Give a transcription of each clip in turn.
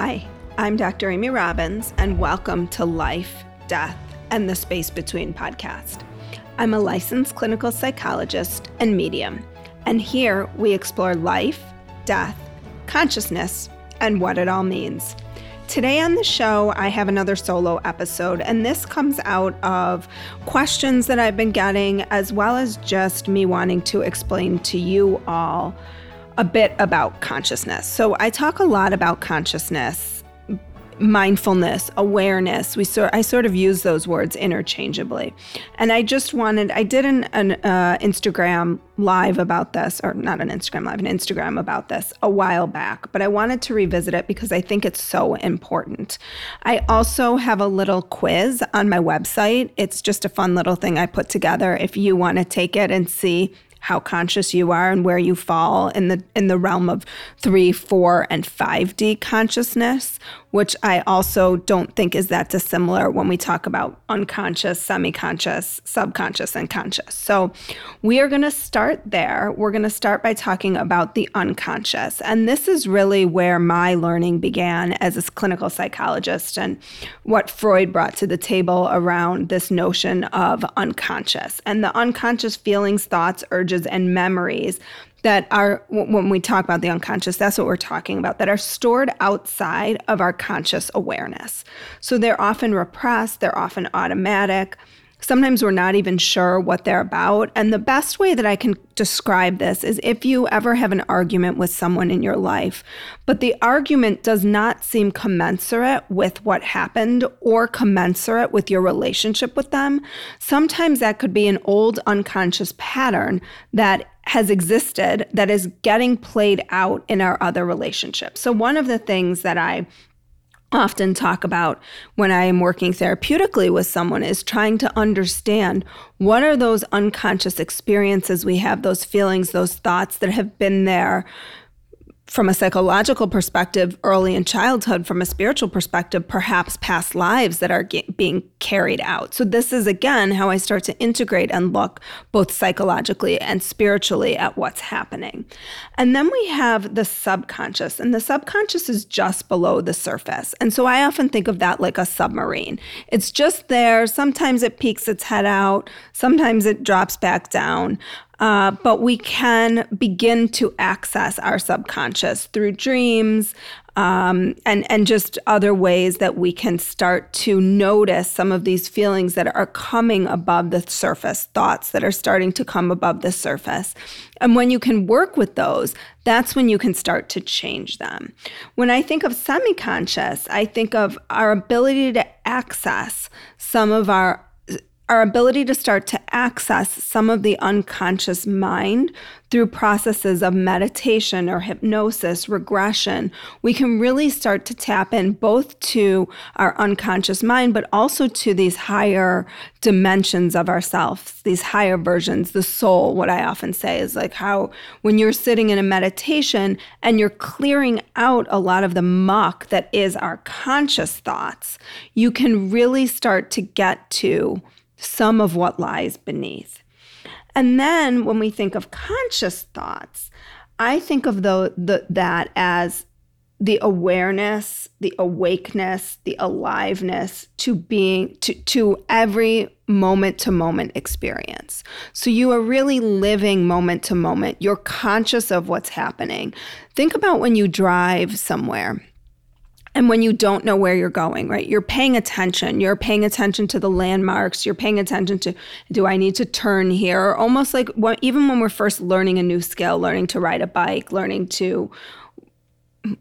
Hi, I'm Dr. Amy Robbins, and welcome to Life, Death, and the Space Between podcast. I'm a licensed clinical psychologist and medium, and here we explore life, death, consciousness, and what it all means. Today on the show, I have another solo episode, and this comes out of questions that I've been getting, as well as just me wanting to explain to you all a bit about consciousness. So, I talk a lot about consciousness mindfulness, awareness. We sort I sort of use those words interchangeably. And I just wanted I did an, an uh, Instagram live about this or not an Instagram live, an Instagram about this a while back, but I wanted to revisit it because I think it's so important. I also have a little quiz on my website. It's just a fun little thing I put together if you want to take it and see how conscious you are and where you fall in the in the realm of 3, 4 and 5D consciousness, which I also don't think is that dissimilar when we talk about unconscious, semi-conscious, subconscious and conscious. So, we are going to start there. We're going to start by talking about the unconscious. And this is really where my learning began as a clinical psychologist and what Freud brought to the table around this notion of unconscious and the unconscious feelings, thoughts, urges and memories that are when we talk about the unconscious that's what we're talking about that are stored outside of our conscious awareness. So they're often repressed they're often automatic Sometimes we're not even sure what they're about. And the best way that I can describe this is if you ever have an argument with someone in your life, but the argument does not seem commensurate with what happened or commensurate with your relationship with them, sometimes that could be an old unconscious pattern that has existed that is getting played out in our other relationships. So, one of the things that I often talk about when I am working therapeutically with someone is trying to understand what are those unconscious experiences we have, those feelings, those thoughts that have been there from a psychological perspective, early in childhood, from a spiritual perspective, perhaps past lives that are ge- being carried out. So, this is again how I start to integrate and look both psychologically and spiritually at what's happening. And then we have the subconscious, and the subconscious is just below the surface. And so, I often think of that like a submarine. It's just there. Sometimes it peeks its head out, sometimes it drops back down. Uh, but we can begin to access our subconscious through dreams um, and, and just other ways that we can start to notice some of these feelings that are coming above the surface, thoughts that are starting to come above the surface. And when you can work with those, that's when you can start to change them. When I think of semi conscious, I think of our ability to access some of our our ability to start to access some of the unconscious mind through processes of meditation or hypnosis, regression, we can really start to tap in both to our unconscious mind, but also to these higher dimensions of ourselves, these higher versions, the soul. What I often say is like how when you're sitting in a meditation and you're clearing out a lot of the muck that is our conscious thoughts, you can really start to get to some of what lies beneath. And then when we think of conscious thoughts, I think of the, the, that as the awareness, the awakeness, the aliveness to being to, to every moment to moment experience. So you are really living moment to moment. You're conscious of what's happening. Think about when you drive somewhere and when you don't know where you're going, right? You're paying attention. You're paying attention to the landmarks. You're paying attention to do I need to turn here? Or almost like what, even when we're first learning a new skill, learning to ride a bike, learning to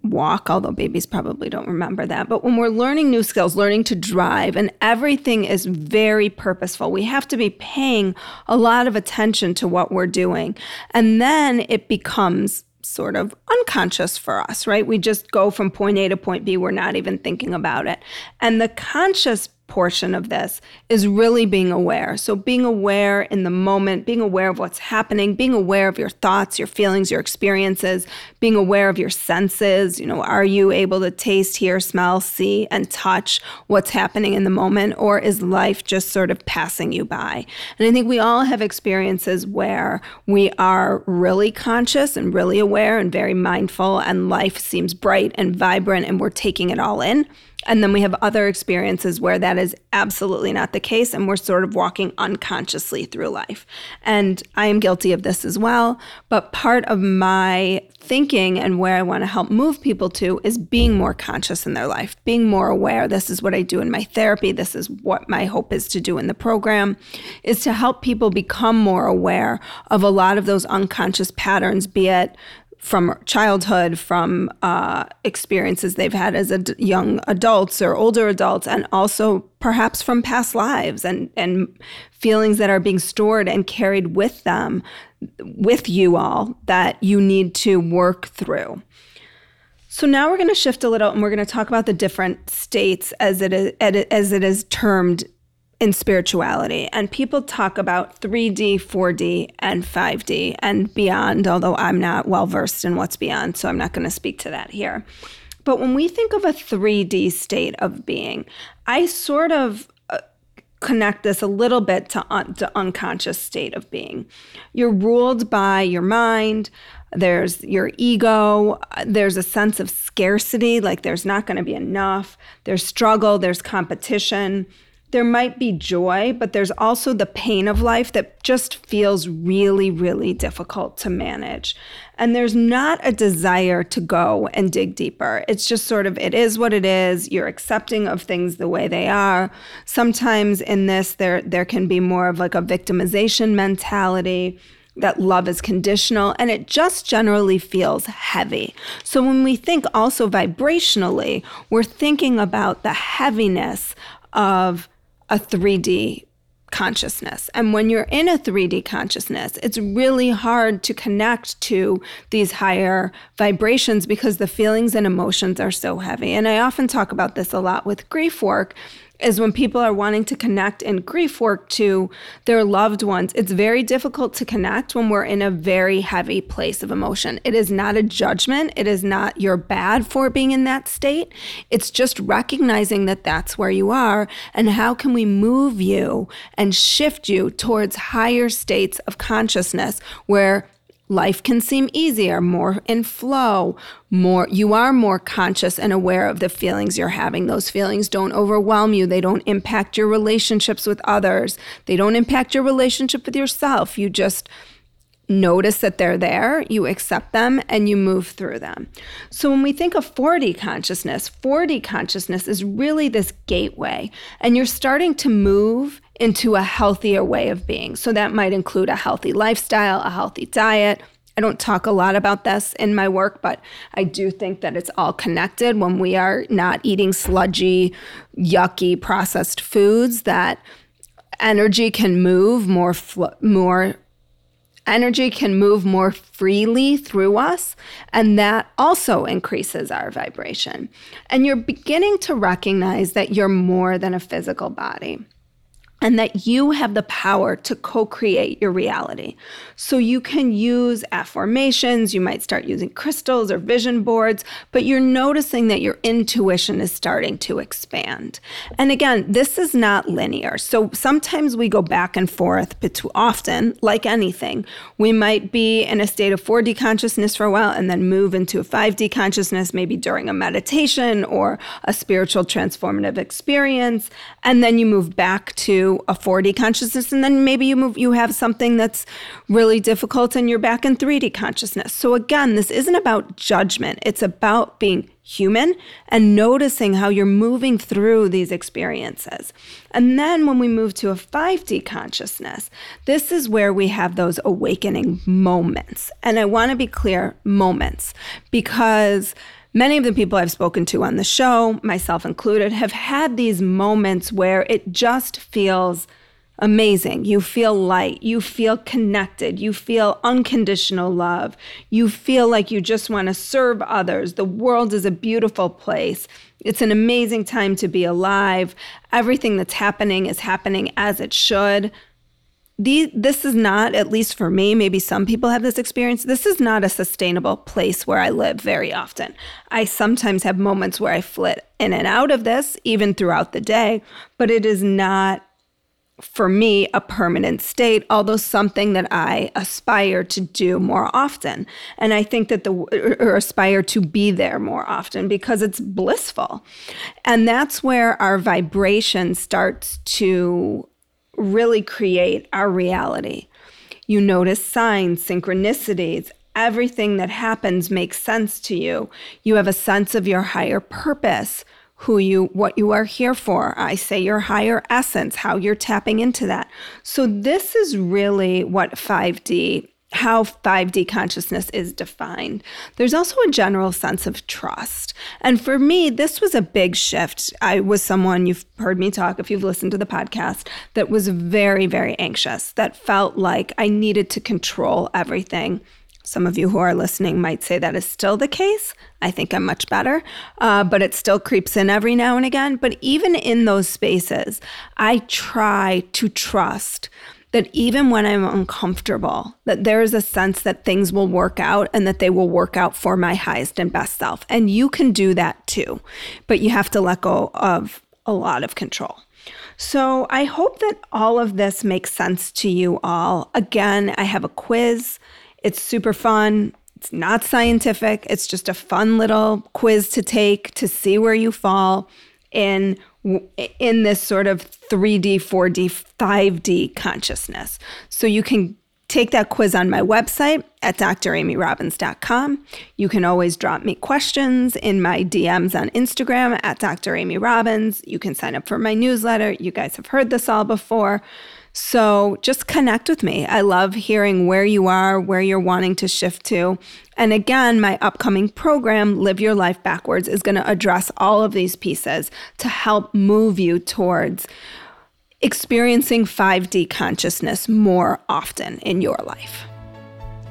walk, although babies probably don't remember that. But when we're learning new skills, learning to drive, and everything is very purposeful, we have to be paying a lot of attention to what we're doing. And then it becomes sort of unconscious for us, right? We just go from point A to point B. We're not even thinking about it. And the conscious portion of this is really being aware. So, being aware in the moment, being aware of what's happening, being aware of your thoughts, your feelings, your experiences, being aware of your senses. You know, are you able to taste, hear, smell, see, and touch what's happening in the moment? Or is life just sort of passing you by? And I think we all have experiences where we are really conscious and really aware and very mindful, and life seems bright and vibrant, and we're taking it all in. And then we have other experiences where that is absolutely not the case, and we're sort of walking unconsciously through life. And I am guilty of this as well. But part of my thinking and where I want to help move people to is being more conscious in their life, being more aware. This is what I do in my therapy. This is what my hope is to do in the program, is to help people become more aware of a lot of those unconscious patterns, be it from childhood, from uh, experiences they've had as ad- young adults or older adults, and also perhaps from past lives and, and feelings that are being stored and carried with them, with you all, that you need to work through. So now we're going to shift a little and we're going to talk about the different states as it is, as it is termed in spirituality. And people talk about 3D, 4D, and 5D and beyond, although I'm not well versed in what's beyond, so I'm not going to speak to that here. But when we think of a 3D state of being, I sort of uh, connect this a little bit to, un- to unconscious state of being. You're ruled by your mind, there's your ego, there's a sense of scarcity, like there's not going to be enough, there's struggle, there's competition there might be joy, but there's also the pain of life that just feels really, really difficult to manage. And there's not a desire to go and dig deeper. It's just sort of, it is what it is. You're accepting of things the way they are. Sometimes in this, there, there can be more of like a victimization mentality that love is conditional and it just generally feels heavy. So when we think also vibrationally, we're thinking about the heaviness of a 3D consciousness. And when you're in a 3D consciousness, it's really hard to connect to these higher vibrations because the feelings and emotions are so heavy. And I often talk about this a lot with grief work is when people are wanting to connect in grief work to their loved ones. It's very difficult to connect when we're in a very heavy place of emotion. It is not a judgment, it is not you're bad for being in that state. It's just recognizing that that's where you are and how can we move you and shift you towards higher states of consciousness where life can seem easier, more in flow, more you are more conscious and aware of the feelings you're having. Those feelings don't overwhelm you. They don't impact your relationships with others. They don't impact your relationship with yourself. You just notice that they're there, you accept them, and you move through them. So when we think of 4D consciousness, 4D consciousness is really this gateway, and you're starting to move into a healthier way of being. So that might include a healthy lifestyle, a healthy diet. I don't talk a lot about this in my work, but I do think that it's all connected when we are not eating sludgy, yucky processed foods that energy can move more fl- more energy can move more freely through us, and that also increases our vibration. And you're beginning to recognize that you're more than a physical body and that you have the power to co create your reality. So you can use affirmations, you might start using crystals or vision boards, but you're noticing that your intuition is starting to expand. And again, this is not linear. So sometimes we go back and forth, but too often, like anything, we might be in a state of 4D consciousness for a while and then move into a 5D consciousness, maybe during a meditation or a spiritual transformative experience. And then you move back to a 4D consciousness and then maybe you move you have something that's really difficult and you're back in 3D consciousness. So again, this isn't about judgment. It's about being human and noticing how you're moving through these experiences. And then when we move to a 5D consciousness, this is where we have those awakening moments. And I want to be clear, moments because Many of the people I've spoken to on the show, myself included, have had these moments where it just feels amazing. You feel light. You feel connected. You feel unconditional love. You feel like you just want to serve others. The world is a beautiful place. It's an amazing time to be alive. Everything that's happening is happening as it should. This is not, at least for me, maybe some people have this experience. This is not a sustainable place where I live very often. I sometimes have moments where I flit in and out of this, even throughout the day, but it is not for me a permanent state although something that i aspire to do more often and i think that the or aspire to be there more often because it's blissful and that's where our vibration starts to really create our reality. You notice signs synchronicities everything that happens makes sense to you. You have a sense of your higher purpose who you what you are here for. I say your higher essence how you're tapping into that. So this is really what 5d how 5D consciousness is defined. There's also a general sense of trust. And for me, this was a big shift. I was someone, you've heard me talk if you've listened to the podcast, that was very, very anxious, that felt like I needed to control everything. Some of you who are listening might say that is still the case. I think I'm much better, uh, but it still creeps in every now and again. But even in those spaces, I try to trust that even when I'm uncomfortable, that there is a sense that things will work out and that they will work out for my highest and best self. And you can do that too, but you have to let go of a lot of control. So I hope that all of this makes sense to you all. Again, I have a quiz it's super fun. It's not scientific. It's just a fun little quiz to take to see where you fall in in this sort of 3D, 4D, 5D consciousness. So you can take that quiz on my website at dramyrobbins.com. You can always drop me questions in my DMs on Instagram at Dr. Amy Robbins. You can sign up for my newsletter. You guys have heard this all before. So just connect with me. I love hearing where you are, where you're wanting to shift to. And again, my upcoming program, Live Your Life Backwards, is going to address all of these pieces to help move you towards experiencing 5D consciousness more often in your life.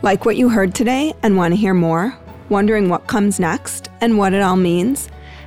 Like what you heard today and want to hear more? Wondering what comes next and what it all means?